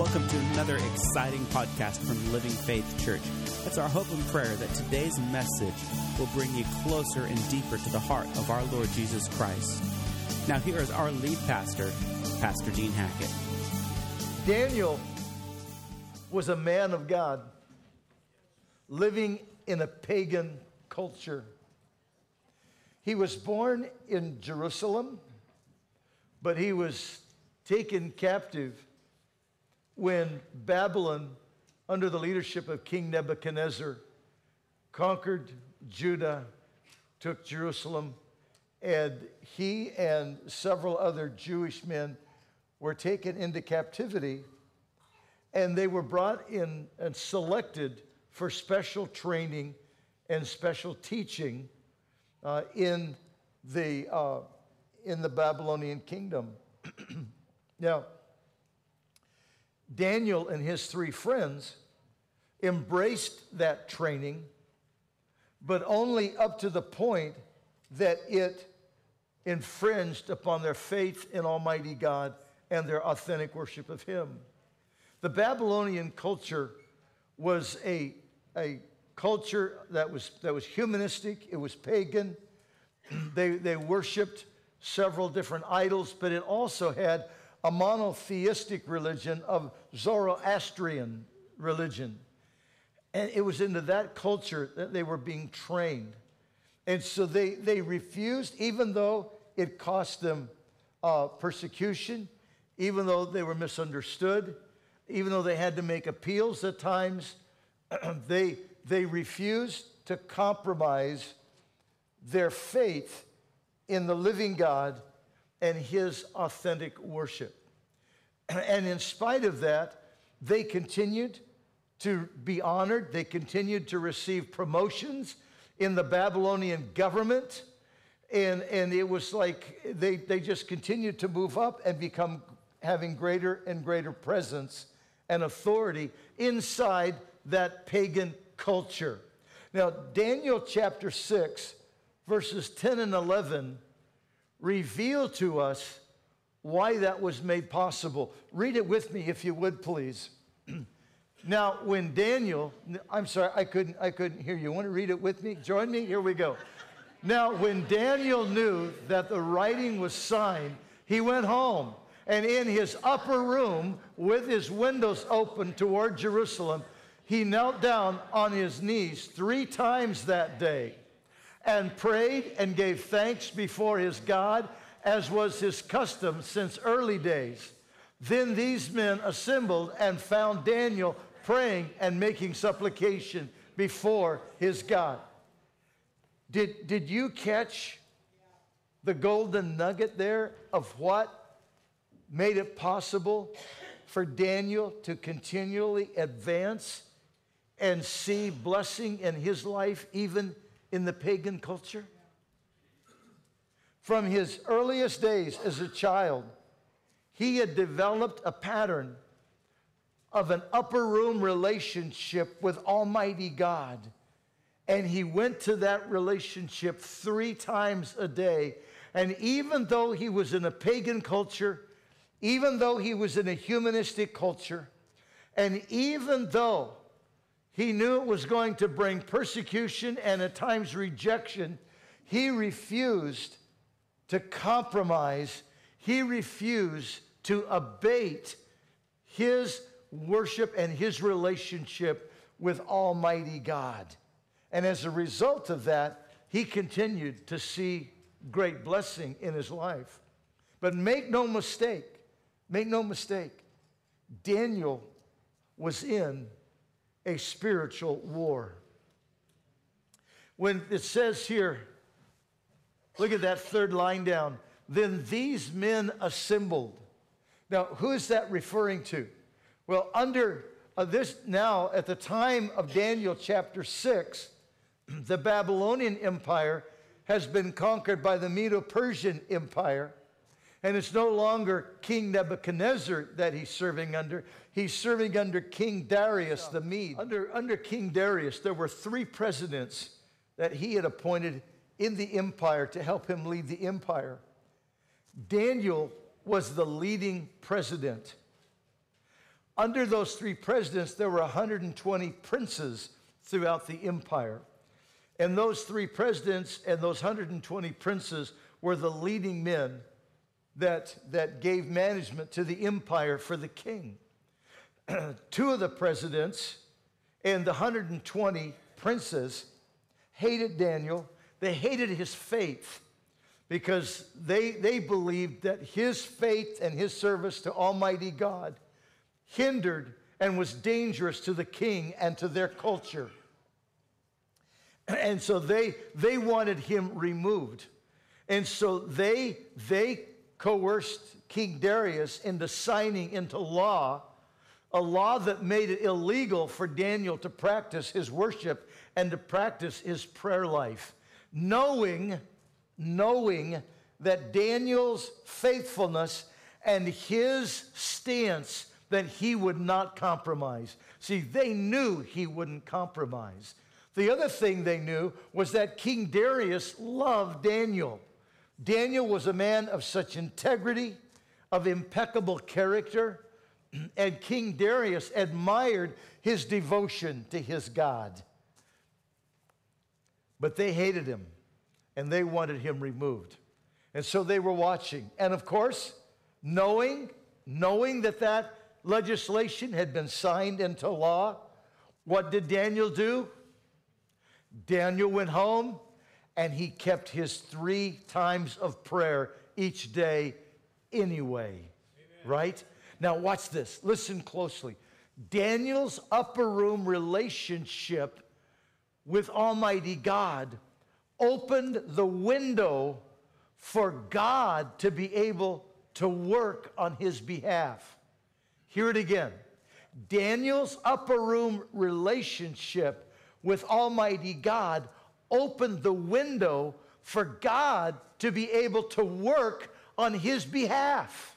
Welcome to another exciting podcast from Living Faith Church. It's our hope and prayer that today's message will bring you closer and deeper to the heart of our Lord Jesus Christ. Now, here is our lead pastor, Pastor Dean Hackett. Daniel was a man of God living in a pagan culture. He was born in Jerusalem, but he was taken captive when Babylon, under the leadership of King Nebuchadnezzar, conquered Judah, took Jerusalem, and he and several other Jewish men were taken into captivity, and they were brought in and selected for special training and special teaching uh, in, the, uh, in the Babylonian kingdom. now, Daniel and his three friends embraced that training, but only up to the point that it infringed upon their faith in Almighty God and their authentic worship of Him. The Babylonian culture was a, a culture that was, that was humanistic, it was pagan. they, they worshiped several different idols, but it also had a monotheistic religion of Zoroastrian religion. And it was into that culture that they were being trained. And so they, they refused, even though it cost them uh, persecution, even though they were misunderstood, even though they had to make appeals at times, they, they refused to compromise their faith in the living God and his authentic worship. And in spite of that, they continued to be honored, they continued to receive promotions in the Babylonian government. And, and it was like they, they just continued to move up and become having greater and greater presence and authority inside that pagan culture. Now, Daniel chapter 6, verses 10 and 11 reveal to us why that was made possible. Read it with me if you would, please. now, when Daniel, I'm sorry, I couldn't, I couldn't hear you. Want to read it with me? Join me? Here we go. Now, when Daniel knew that the writing was signed, he went home and in his upper room, with his windows open toward Jerusalem, he knelt down on his knees three times that day and prayed and gave thanks before his God, as was his custom since early days. Then these men assembled and found Daniel praying and making supplication before his God. Did, did you catch the golden nugget there of what made it possible for Daniel to continually advance and see blessing in his life, even in the pagan culture? From his earliest days as a child, he had developed a pattern of an upper room relationship with Almighty God. And he went to that relationship three times a day. And even though he was in a pagan culture, even though he was in a humanistic culture, and even though he knew it was going to bring persecution and at times rejection. He refused to compromise, he refused to abate his worship and his relationship with Almighty God. And as a result of that, he continued to see great blessing in his life. But make no mistake, make no mistake, Daniel was in a spiritual war. When it says here, look at that third line down, then these men assembled. Now, who is that referring to? Well, under uh, this now, at the time of Daniel chapter 6, the Babylonian Empire has been conquered by the Medo Persian Empire. And it's no longer King Nebuchadnezzar that he's serving under. He's serving under King Darius the Mede. Under, under King Darius, there were three presidents that he had appointed in the empire to help him lead the empire. Daniel was the leading president. under those three presidents, there were 120 princes throughout the empire. And those three presidents and those 120 princes were the leading men that, that gave management to the empire for the king. Two of the presidents and the 120 princes hated Daniel. They hated his faith because they, they believed that his faith and his service to Almighty God hindered and was dangerous to the king and to their culture. And so they, they wanted him removed. And so they, they coerced King Darius into signing into law a law that made it illegal for Daniel to practice his worship and to practice his prayer life, knowing, knowing that Daniel's faithfulness and his stance that he would not compromise. See, they knew he wouldn't compromise. The other thing they knew was that King Darius loved Daniel. Daniel was a man of such integrity, of impeccable character, and King Darius admired his devotion to his God. But they hated him and they wanted him removed. And so they were watching. And of course, knowing, knowing that that legislation had been signed into law, what did Daniel do? Daniel went home and he kept his three times of prayer each day anyway. Amen. Right? Now, watch this. Listen closely. Daniel's upper room relationship with Almighty God opened the window for God to be able to work on his behalf. Hear it again. Daniel's upper room relationship with Almighty God opened the window for God to be able to work on his behalf.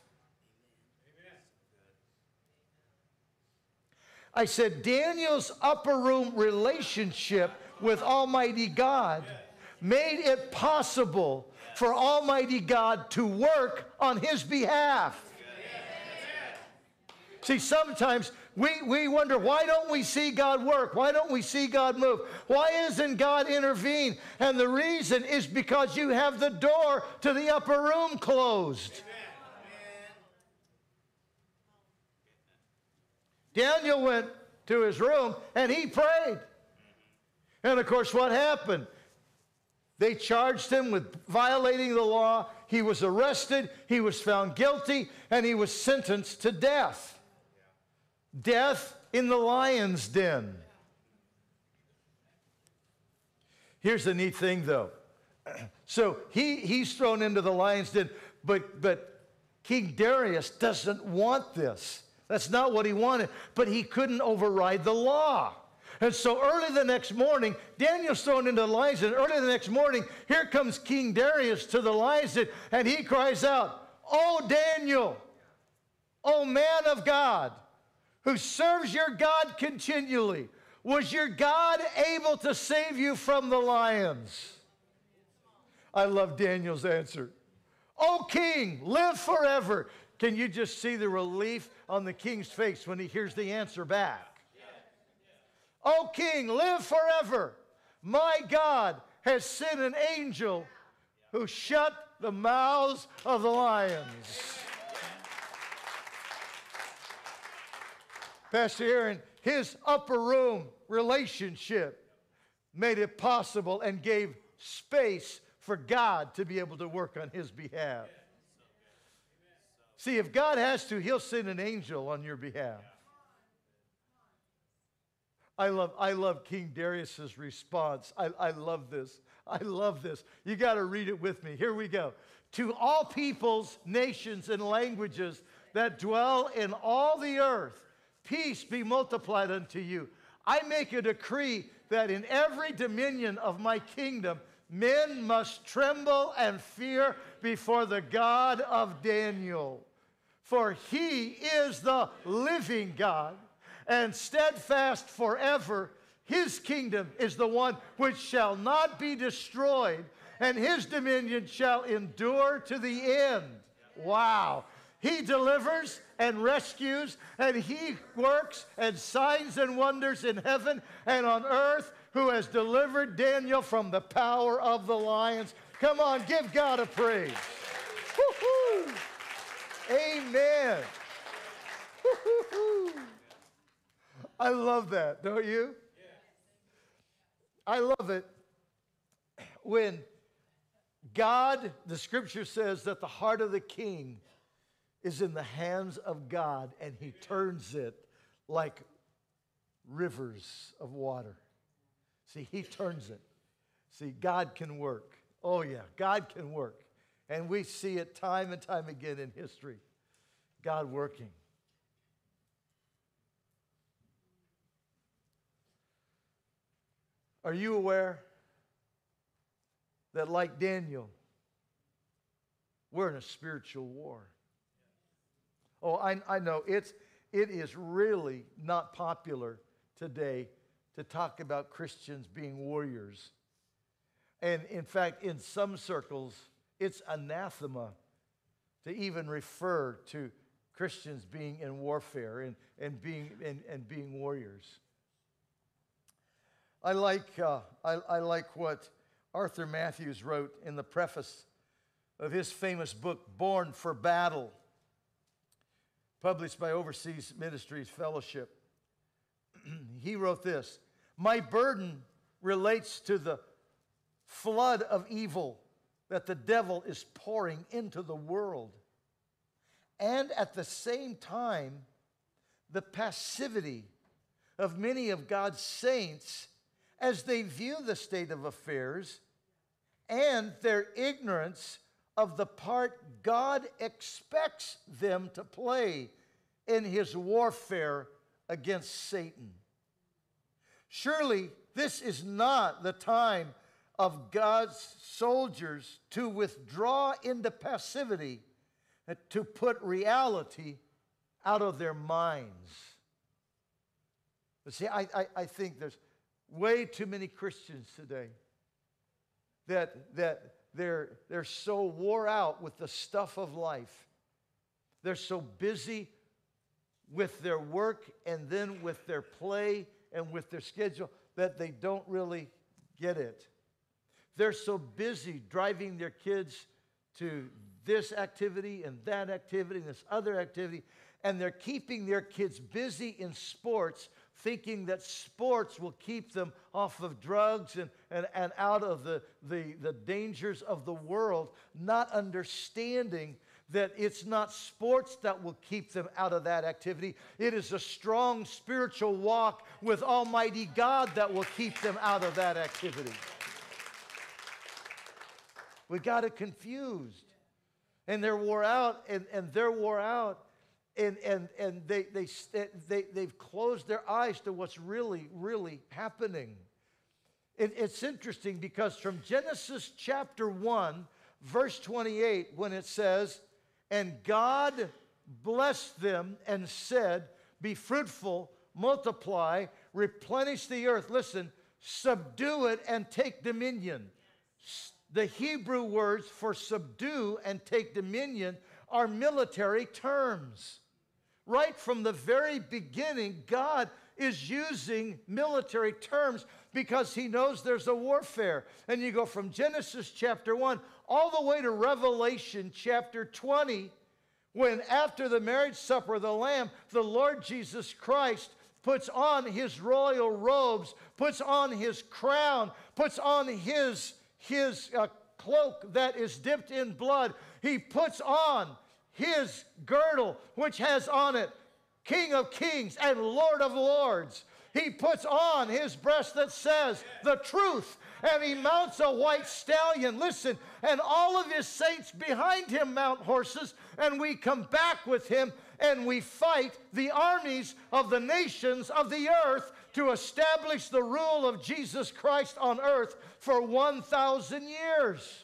I said, Daniel's upper room relationship with Almighty God made it possible for Almighty God to work on his behalf. See, sometimes we, we wonder, why don't we see God work? Why don't we see God move? Why isn't God intervene? And the reason is because you have the door to the upper room closed. Daniel went to his room and he prayed. And of course, what happened? They charged him with violating the law. He was arrested, he was found guilty, and he was sentenced to death. Death in the lion's den. Here's the neat thing, though. So he, he's thrown into the lion's den, but, but King Darius doesn't want this. That's not what he wanted, but he couldn't override the law. And so early the next morning, Daniel's thrown into the lion's den. Early the next morning, here comes King Darius to the lion's den, and he cries out, Oh, Daniel, oh man of God, who serves your God continually, was your God able to save you from the lions? I love Daniel's answer. Oh, king, live forever. Can you just see the relief on the king's face when he hears the answer back? Oh, king, live forever. My God has sent an angel who shut the mouths of the lions. Pastor Aaron, his upper room relationship made it possible and gave space for God to be able to work on his behalf. See, if God has to, he'll send an angel on your behalf. I love, I love King Darius's response. I, I love this. I love this. You got to read it with me. Here we go. To all peoples, nations, and languages that dwell in all the earth, peace be multiplied unto you. I make a decree that in every dominion of my kingdom, men must tremble and fear before the God of Daniel. For he is the living God and steadfast forever. His kingdom is the one which shall not be destroyed, and his dominion shall endure to the end. Wow. He delivers and rescues, and he works and signs and wonders in heaven and on earth, who has delivered Daniel from the power of the lions. Come on, give God a praise. Woo-hoo. Amen. Woo-hoo. I love that, don't you? I love it when God, the scripture says that the heart of the king is in the hands of God and he turns it like rivers of water. See, he turns it. See, God can work. Oh, yeah, God can work. And we see it time and time again in history God working. Are you aware that, like Daniel, we're in a spiritual war? Oh, I, I know it's, it is really not popular today to talk about Christians being warriors. And in fact, in some circles, it's anathema to even refer to Christians being in warfare and, and, being, and, and being warriors. I like, uh, I, I like what Arthur Matthews wrote in the preface of his famous book, Born for Battle, published by Overseas Ministries Fellowship. he wrote this My burden relates to the flood of evil that the devil is pouring into the world. And at the same time, the passivity of many of God's saints as they view the state of affairs and their ignorance of the part God expects them to play in his warfare against Satan. Surely this is not the time of God's soldiers to withdraw into passivity, to put reality out of their minds. But see, I, I, I think there's way too many Christians today that, that they're, they're so wore out with the stuff of life. They're so busy with their work and then with their play and with their schedule that they don't really get it. They're so busy driving their kids to this activity and that activity and this other activity, and they're keeping their kids busy in sports thinking that sports will keep them off of drugs and, and, and out of the, the, the dangers of the world, not understanding that it's not sports that will keep them out of that activity. It is a strong spiritual walk with Almighty God that will keep them out of that activity. We got it confused. And they're wore out, and, and they're wore out and, and, and they, they, they, they've closed their eyes to what's really, really happening. It, it's interesting because from Genesis chapter 1, verse 28, when it says, And God blessed them and said, Be fruitful, multiply, replenish the earth. Listen, subdue it and take dominion. The Hebrew words for subdue and take dominion are military terms. Right from the very beginning, God is using military terms because he knows there's a warfare. And you go from Genesis chapter 1 all the way to Revelation chapter 20, when after the marriage supper of the Lamb, the Lord Jesus Christ puts on his royal robes, puts on his crown, puts on his, his uh, cloak that is dipped in blood. He puts on his girdle, which has on it King of Kings and Lord of Lords. He puts on his breast that says the truth, and he mounts a white stallion. Listen, and all of his saints behind him mount horses, and we come back with him and we fight the armies of the nations of the earth to establish the rule of Jesus Christ on earth for 1,000 years.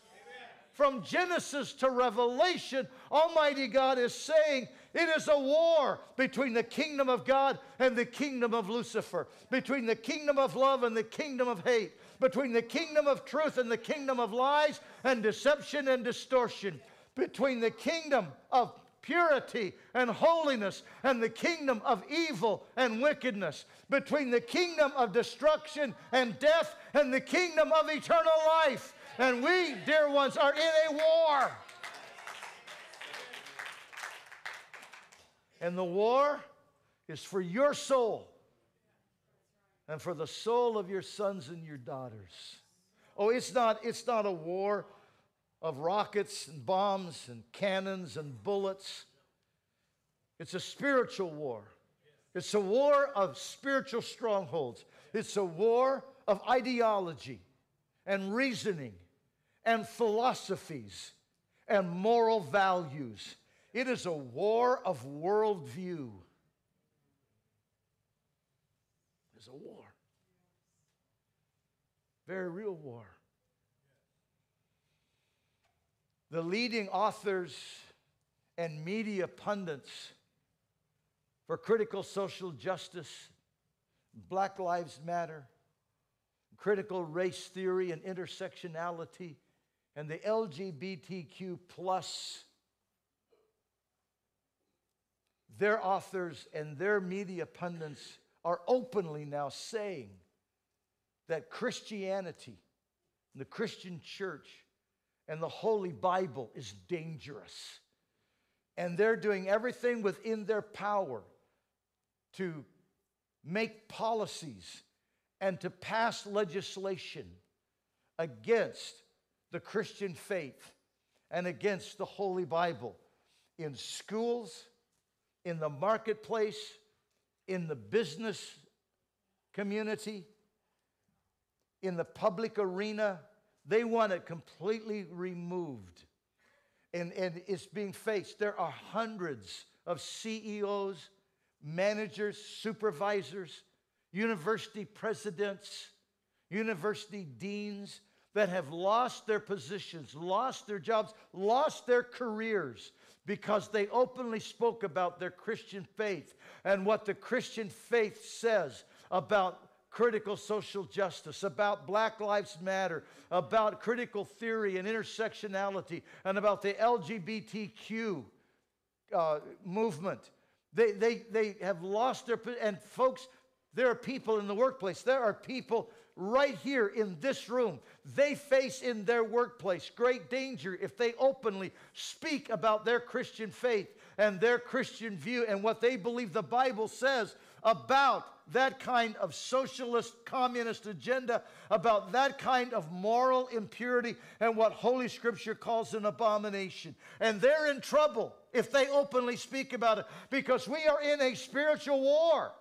From Genesis to Revelation, Almighty God is saying it is a war between the kingdom of God and the kingdom of Lucifer, between the kingdom of love and the kingdom of hate, between the kingdom of truth and the kingdom of lies and deception and distortion, between the kingdom of purity and holiness and the kingdom of evil and wickedness, between the kingdom of destruction and death and the kingdom of eternal life. And we, dear ones, are in a war. And the war is for your soul and for the soul of your sons and your daughters. Oh, it's not, it's not a war of rockets and bombs and cannons and bullets. It's a spiritual war. It's a war of spiritual strongholds. It's a war of ideology and reasoning and philosophies and moral values. It is a war of worldview. It's a war. Very real war. The leading authors and media pundits for critical social justice, Black Lives Matter, critical race theory and intersectionality, and the LGBTQ plus their authors and their media pundits are openly now saying that Christianity, the Christian church, and the Holy Bible is dangerous. And they're doing everything within their power to make policies and to pass legislation against the Christian faith and against the Holy Bible in schools, in the marketplace, in the business community, in the public arena. They want it completely removed. And, and it's being faced. There are hundreds of CEOs, managers, supervisors, university presidents, university deans that have lost their positions, lost their jobs, lost their careers because they openly spoke about their Christian faith and what the Christian faith says about critical social justice, about Black Lives Matter, about critical theory and intersectionality, and about the LGBTQ uh, movement. They, they, they have lost their, and folks, there are people in the workplace, there are people right here in this room. They face in their workplace great danger if they openly speak about their Christian faith and their Christian view and what they believe the Bible says about that kind of socialist communist agenda, about that kind of moral impurity and what Holy Scripture calls an abomination. And they're in trouble if they openly speak about it because we are in a spiritual war.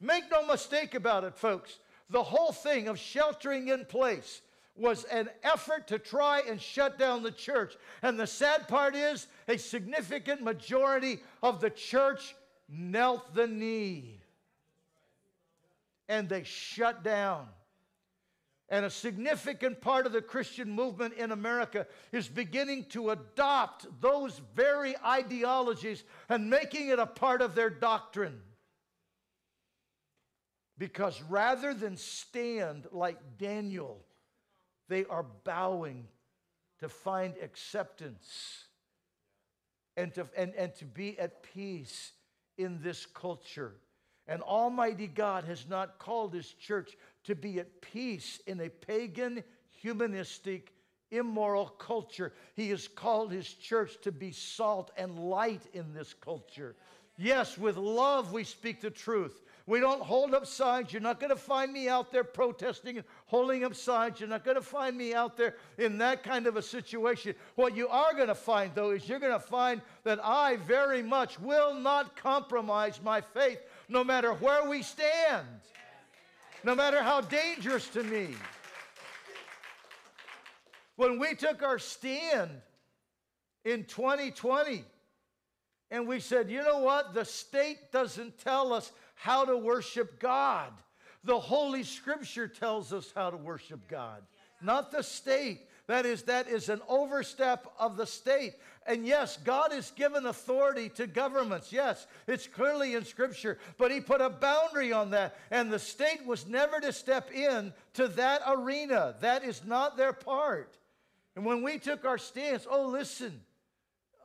Make no mistake about it, folks. The whole thing of sheltering in place was an effort to try and shut down the church. And the sad part is, a significant majority of the church knelt the knee and they shut down. And a significant part of the Christian movement in America is beginning to adopt those very ideologies and making it a part of their doctrine. Because rather than stand like Daniel, they are bowing to find acceptance and to, and, and to be at peace in this culture. And Almighty God has not called His church to be at peace in a pagan, humanistic, immoral culture. He has called His church to be salt and light in this culture. Yes, with love we speak the truth. We don't hold up signs. You're not going to find me out there protesting and holding up signs. You're not going to find me out there in that kind of a situation. What you are going to find, though, is you're going to find that I very much will not compromise my faith no matter where we stand, no matter how dangerous to me. When we took our stand in 2020, and we said, you know what? The state doesn't tell us how to worship God. The Holy Scripture tells us how to worship God, not the state. That is, that is an overstep of the state. And yes, God has given authority to governments. Yes, it's clearly in Scripture, but He put a boundary on that. And the state was never to step in to that arena. That is not their part. And when we took our stance, oh, listen,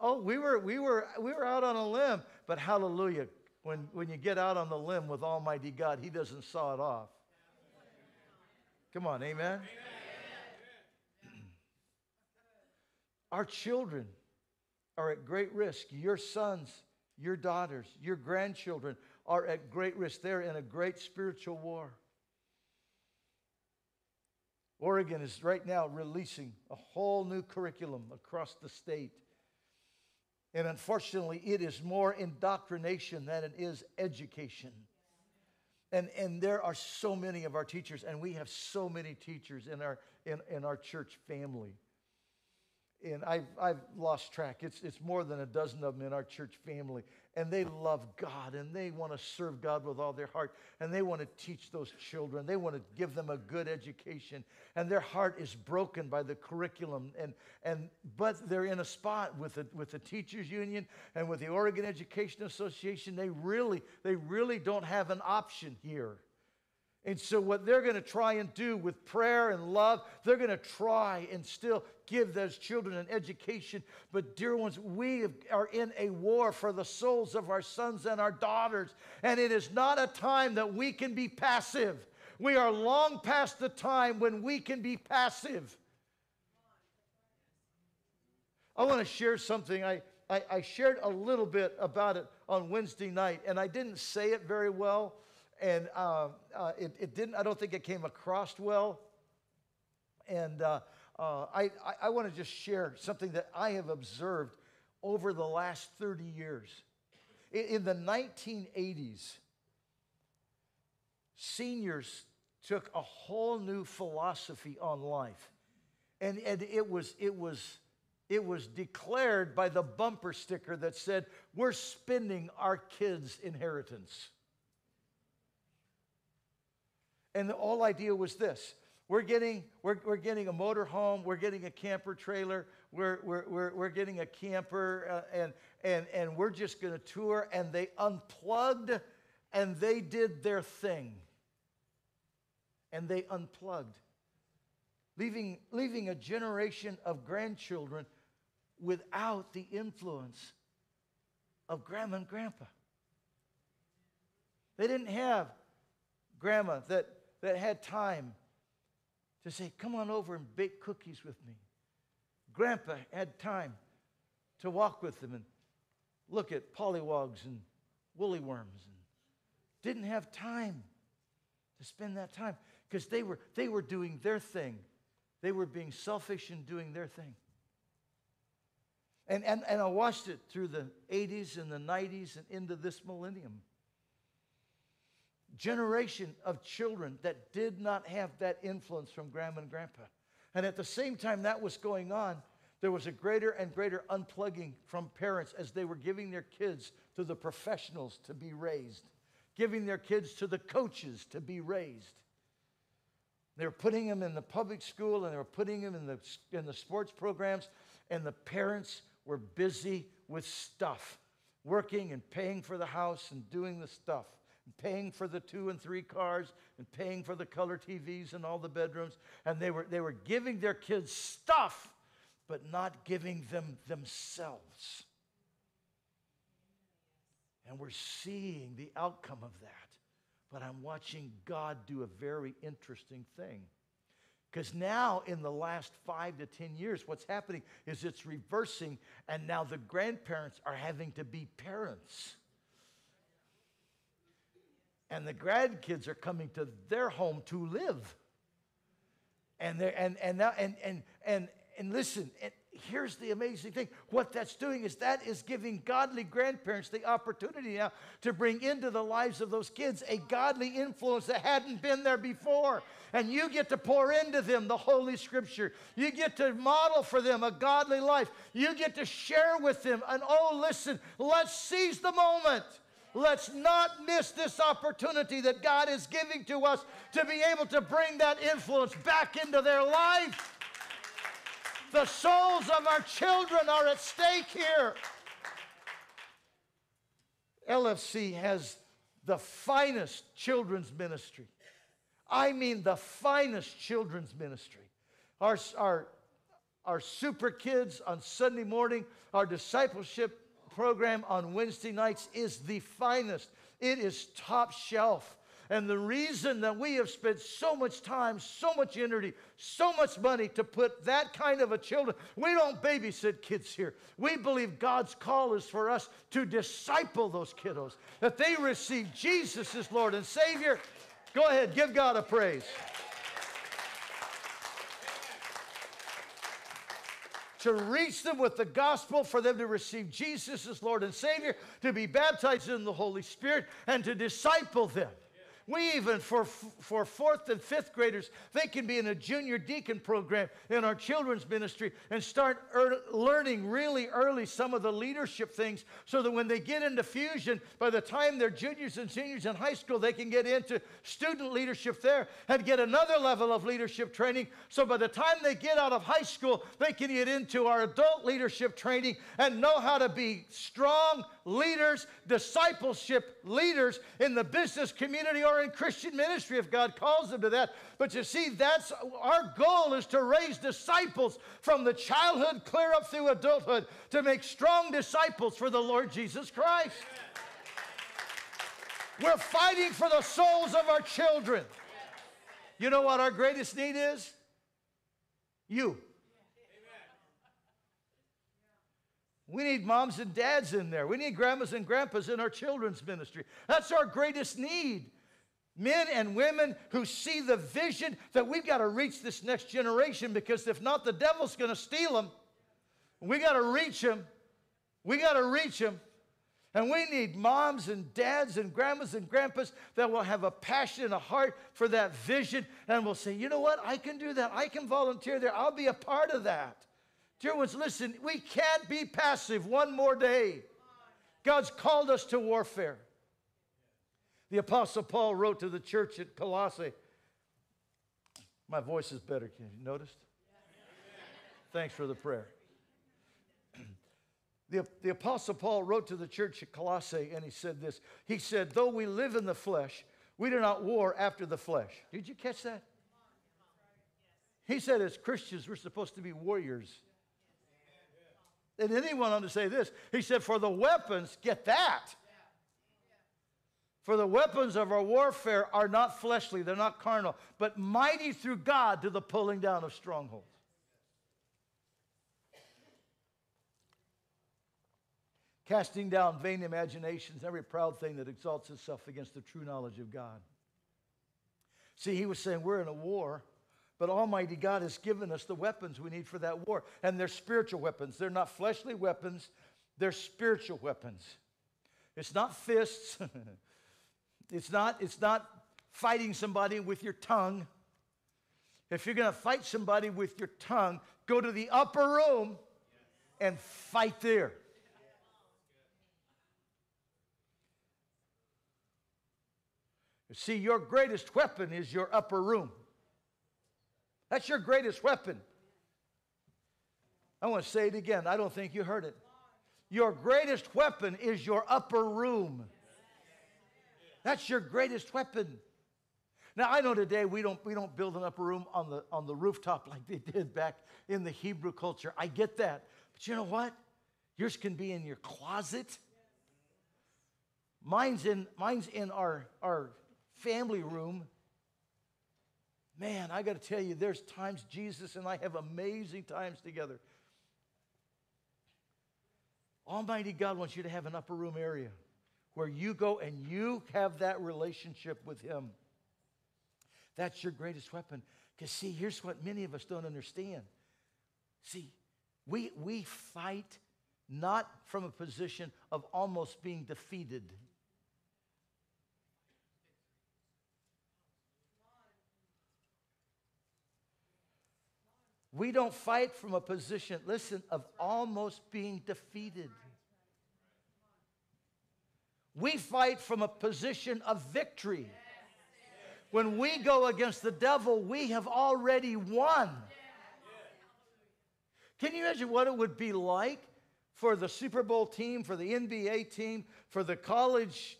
oh, we were, we were, we were out on a limb, but hallelujah. When, when you get out on the limb with Almighty God, He doesn't saw it off. Come on, amen? amen. Our children are at great risk. Your sons, your daughters, your grandchildren are at great risk. They're in a great spiritual war. Oregon is right now releasing a whole new curriculum across the state. And unfortunately, it is more indoctrination than it is education. And, and there are so many of our teachers, and we have so many teachers in our, in, in our church family and I've, I've lost track. It's, it's more than a dozen of them in our church family. And they love God and they want to serve God with all their heart. And they want to teach those children. They want to give them a good education. And their heart is broken by the curriculum. And, and, but they're in a spot with the, with the teachers union and with the Oregon Education Association. They really, they really don't have an option here. And so, what they're going to try and do with prayer and love, they're going to try and still give those children an education. But, dear ones, we are in a war for the souls of our sons and our daughters. And it is not a time that we can be passive. We are long past the time when we can be passive. I want to share something. I, I, I shared a little bit about it on Wednesday night, and I didn't say it very well and uh, uh, it, it, didn't, I don't think it came across well. And uh, uh I, I, I want to just share something that I have observed over the last 30 years. In, in the 1980s, seniors took a whole new philosophy on life. And, and it, was, it, was, it was declared by the bumper sticker that said, We're spending our kids' inheritance. And the whole idea was this we're getting, we're, we're getting a motor home, we're getting a camper trailer, we're, we're, we're, we're getting a camper, uh, and, and, and we're just going to tour. And they unplugged and they did their thing. And they unplugged, leaving, leaving a generation of grandchildren without the influence of grandma and grandpa. They didn't have grandma that that had time to say, Come on over and bake cookies with me. Grandpa had time to walk with them and look at pollywogs and woolly worms and didn't have time to spend that time because they were, they were doing their thing. They were being selfish and doing their thing. And, and, and I watched it through the 80s and the 90s and into this millennium generation of children that did not have that influence from grandma and grandpa. And at the same time that was going on, there was a greater and greater unplugging from parents as they were giving their kids to the professionals to be raised, giving their kids to the coaches to be raised. They were putting them in the public school and they were putting them in the, in the sports programs, and the parents were busy with stuff, working and paying for the house and doing the stuff paying for the two and three cars and paying for the color TVs and all the bedrooms. And they were, they were giving their kids stuff, but not giving them themselves. And we're seeing the outcome of that. But I'm watching God do a very interesting thing. Because now, in the last five to 10 years, what's happening is it's reversing, and now the grandparents are having to be parents and the grandkids are coming to their home to live. And and and now and and and and listen, and here's the amazing thing. What that's doing is that is giving godly grandparents the opportunity now to bring into the lives of those kids a godly influence that hadn't been there before. And you get to pour into them the Holy Scripture. You get to model for them a godly life. You get to share with them. And oh, listen, let's seize the moment. Let's not miss this opportunity that God is giving to us to be able to bring that influence back into their life. The souls of our children are at stake here. LFC has the finest children's ministry. I mean, the finest children's ministry. Our, our, our super kids on Sunday morning, our discipleship program on Wednesday nights is the finest. It is top shelf. And the reason that we have spent so much time, so much energy, so much money to put that kind of a children, we don't babysit kids here. We believe God's call is for us to disciple those kiddos, that they receive Jesus as Lord and Savior. Go ahead, give God a praise. To reach them with the gospel, for them to receive Jesus as Lord and Savior, to be baptized in the Holy Spirit, and to disciple them. We even, for, for fourth and fifth graders, they can be in a junior deacon program in our children's ministry and start er- learning really early some of the leadership things so that when they get into fusion, by the time they're juniors and seniors in high school, they can get into student leadership there and get another level of leadership training. So by the time they get out of high school, they can get into our adult leadership training and know how to be strong leaders, discipleship leaders in the business community or in Christian ministry if God calls them to that. But you see, that's our goal is to raise disciples from the childhood clear up through adulthood to make strong disciples for the Lord Jesus Christ. We're fighting for the souls of our children. You know what our greatest need is? You. We need moms and dads in there. We need grandmas and grandpas in our children's ministry. That's our greatest need. Men and women who see the vision that we've got to reach this next generation because if not, the devil's going to steal them. We got to reach them. We got to reach them. And we need moms and dads and grandmas and grandpas that will have a passion and a heart for that vision and will say, you know what? I can do that. I can volunteer there. I'll be a part of that. Dear ones, listen, we can't be passive one more day. God's called us to warfare. The Apostle Paul wrote to the church at Colossae. My voice is better. Can you notice? Thanks for the prayer. The, the Apostle Paul wrote to the church at Colossae and he said this. He said, Though we live in the flesh, we do not war after the flesh. Did you catch that? He said, as Christians, we're supposed to be warriors. And then he went on to say this. He said, For the weapons, get that. For the weapons of our warfare are not fleshly, they're not carnal, but mighty through God to the pulling down of strongholds. Casting down vain imaginations, every proud thing that exalts itself against the true knowledge of God. See, he was saying we're in a war, but Almighty God has given us the weapons we need for that war. And they're spiritual weapons. They're not fleshly weapons, they're spiritual weapons. It's not fists. It's not, it's not fighting somebody with your tongue. If you're going to fight somebody with your tongue, go to the upper room and fight there. See, your greatest weapon is your upper room. That's your greatest weapon. I want to say it again. I don't think you heard it. Your greatest weapon is your upper room. That's your greatest weapon. Now I know today we don't we don't build an upper room on the on the rooftop like they did back in the Hebrew culture. I get that. But you know what? Yours can be in your closet. Mine's in mine's in our our family room. Man, I got to tell you, there's times Jesus and I have amazing times together. Almighty God wants you to have an upper room area where you go and you have that relationship with Him. That's your greatest weapon. Because, see, here's what many of us don't understand. See, we, we fight not from a position of almost being defeated. We don't fight from a position, listen, of almost being defeated. We fight from a position of victory. When we go against the devil, we have already won. Can you imagine what it would be like for the Super Bowl team, for the NBA team, for the college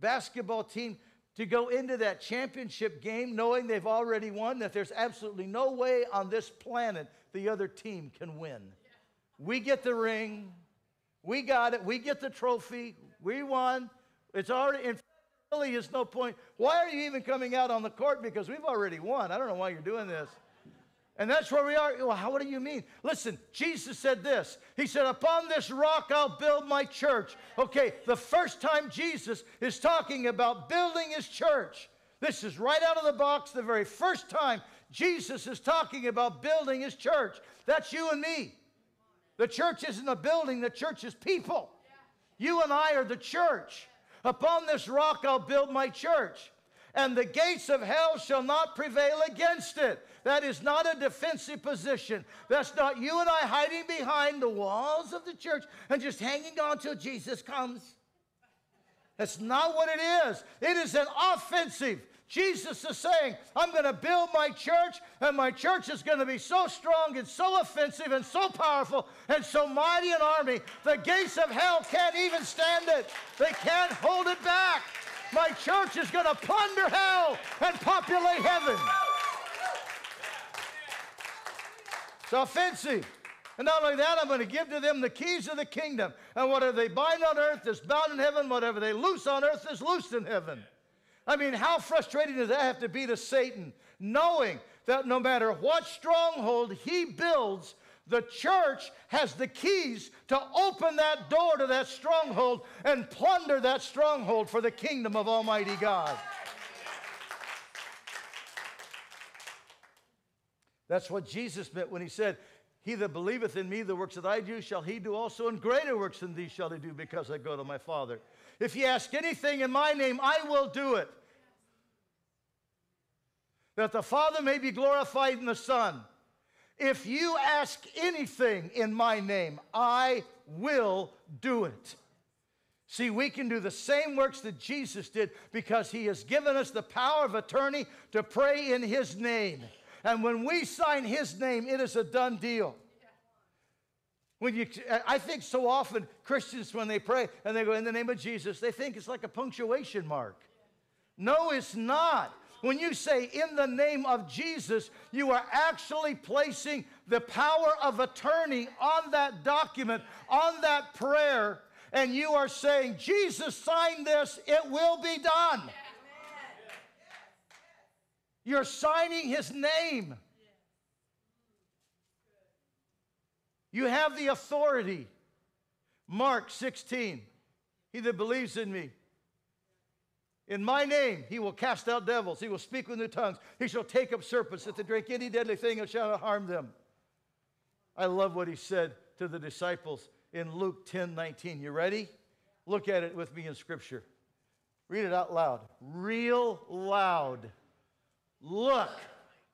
basketball team to go into that championship game knowing they've already won, that there's absolutely no way on this planet the other team can win. We get the ring. We got it. We get the trophy. We won. It's already, in really is no point. Why are you even coming out on the court? Because we've already won. I don't know why you're doing this. And that's where we are. Well, how, what do you mean? Listen, Jesus said this. He said, Upon this rock I'll build my church. Okay, the first time Jesus is talking about building his church, this is right out of the box, the very first time Jesus is talking about building his church. That's you and me. The church isn't a building, the church is people. You and I are the church. Upon this rock I'll build my church, and the gates of hell shall not prevail against it. That is not a defensive position. That's not you and I hiding behind the walls of the church and just hanging on till Jesus comes. That's not what it is. It is an offensive. Jesus is saying, I'm going to build my church, and my church is going to be so strong and so offensive and so powerful and so mighty an army, the gates of hell can't even stand it. They can't hold it back. My church is going to plunder hell and populate heaven. It's offensive. And not only that, I'm going to give to them the keys of the kingdom. And whatever they bind on earth is bound in heaven. Whatever they loose on earth is loosed in heaven. I mean, how frustrating does that have to be to Satan, knowing that no matter what stronghold he builds, the church has the keys to open that door to that stronghold and plunder that stronghold for the kingdom of Almighty God. That's what Jesus meant when he said, He that believeth in me, the works that I do, shall he do also, and greater works than these shall he do, because I go to my Father. If ye ask anything in my name, I will do it. That the Father may be glorified in the Son. If you ask anything in my name, I will do it. See, we can do the same works that Jesus did because he has given us the power of attorney to pray in his name. And when we sign his name, it is a done deal. When you, I think so often Christians, when they pray and they go in the name of Jesus, they think it's like a punctuation mark. No, it's not. When you say in the name of Jesus, you are actually placing the power of attorney on that document, on that prayer, and you are saying, Jesus signed this, it will be done. You're signing his name. You have the authority. Mark 16. He that believes in me. In my name, he will cast out devils. He will speak with new tongues. He shall take up serpents. If they drink any deadly thing, it shall not harm them. I love what he said to the disciples in Luke 10 19. You ready? Look at it with me in Scripture. Read it out loud. Real loud. Look.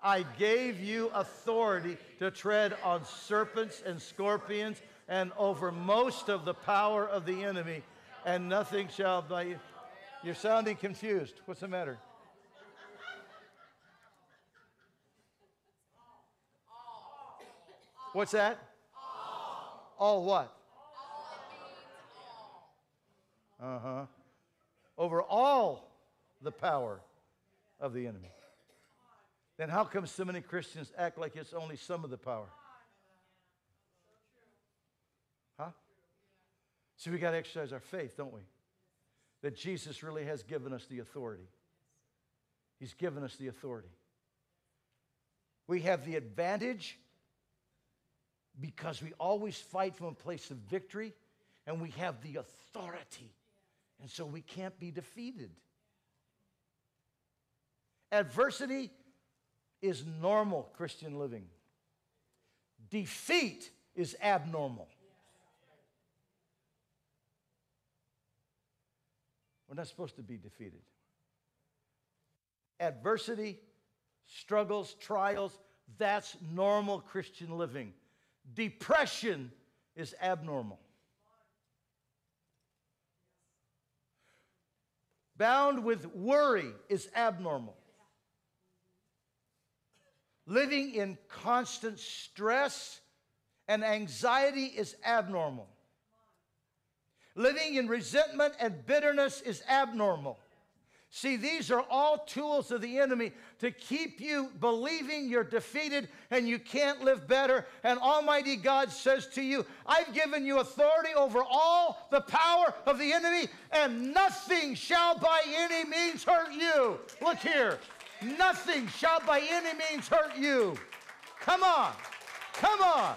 I gave you authority to tread on serpents and scorpions and over most of the power of the enemy, and nothing shall by you. You're sounding confused. What's the matter? What's that? All, all what? Uh huh. Over all the power of the enemy then how come so many Christians act like it's only some of the power? Huh? See, we got to exercise our faith, don't we? That Jesus really has given us the authority. He's given us the authority. We have the advantage because we always fight from a place of victory and we have the authority. And so we can't be defeated. Adversity is normal Christian living. Defeat is abnormal. We're not supposed to be defeated. Adversity, struggles, trials, that's normal Christian living. Depression is abnormal. Bound with worry is abnormal. Living in constant stress and anxiety is abnormal. Living in resentment and bitterness is abnormal. See, these are all tools of the enemy to keep you believing you're defeated and you can't live better. And Almighty God says to you, I've given you authority over all the power of the enemy, and nothing shall by any means hurt you. Look here. Nothing shall by any means hurt you. Come on. Come on.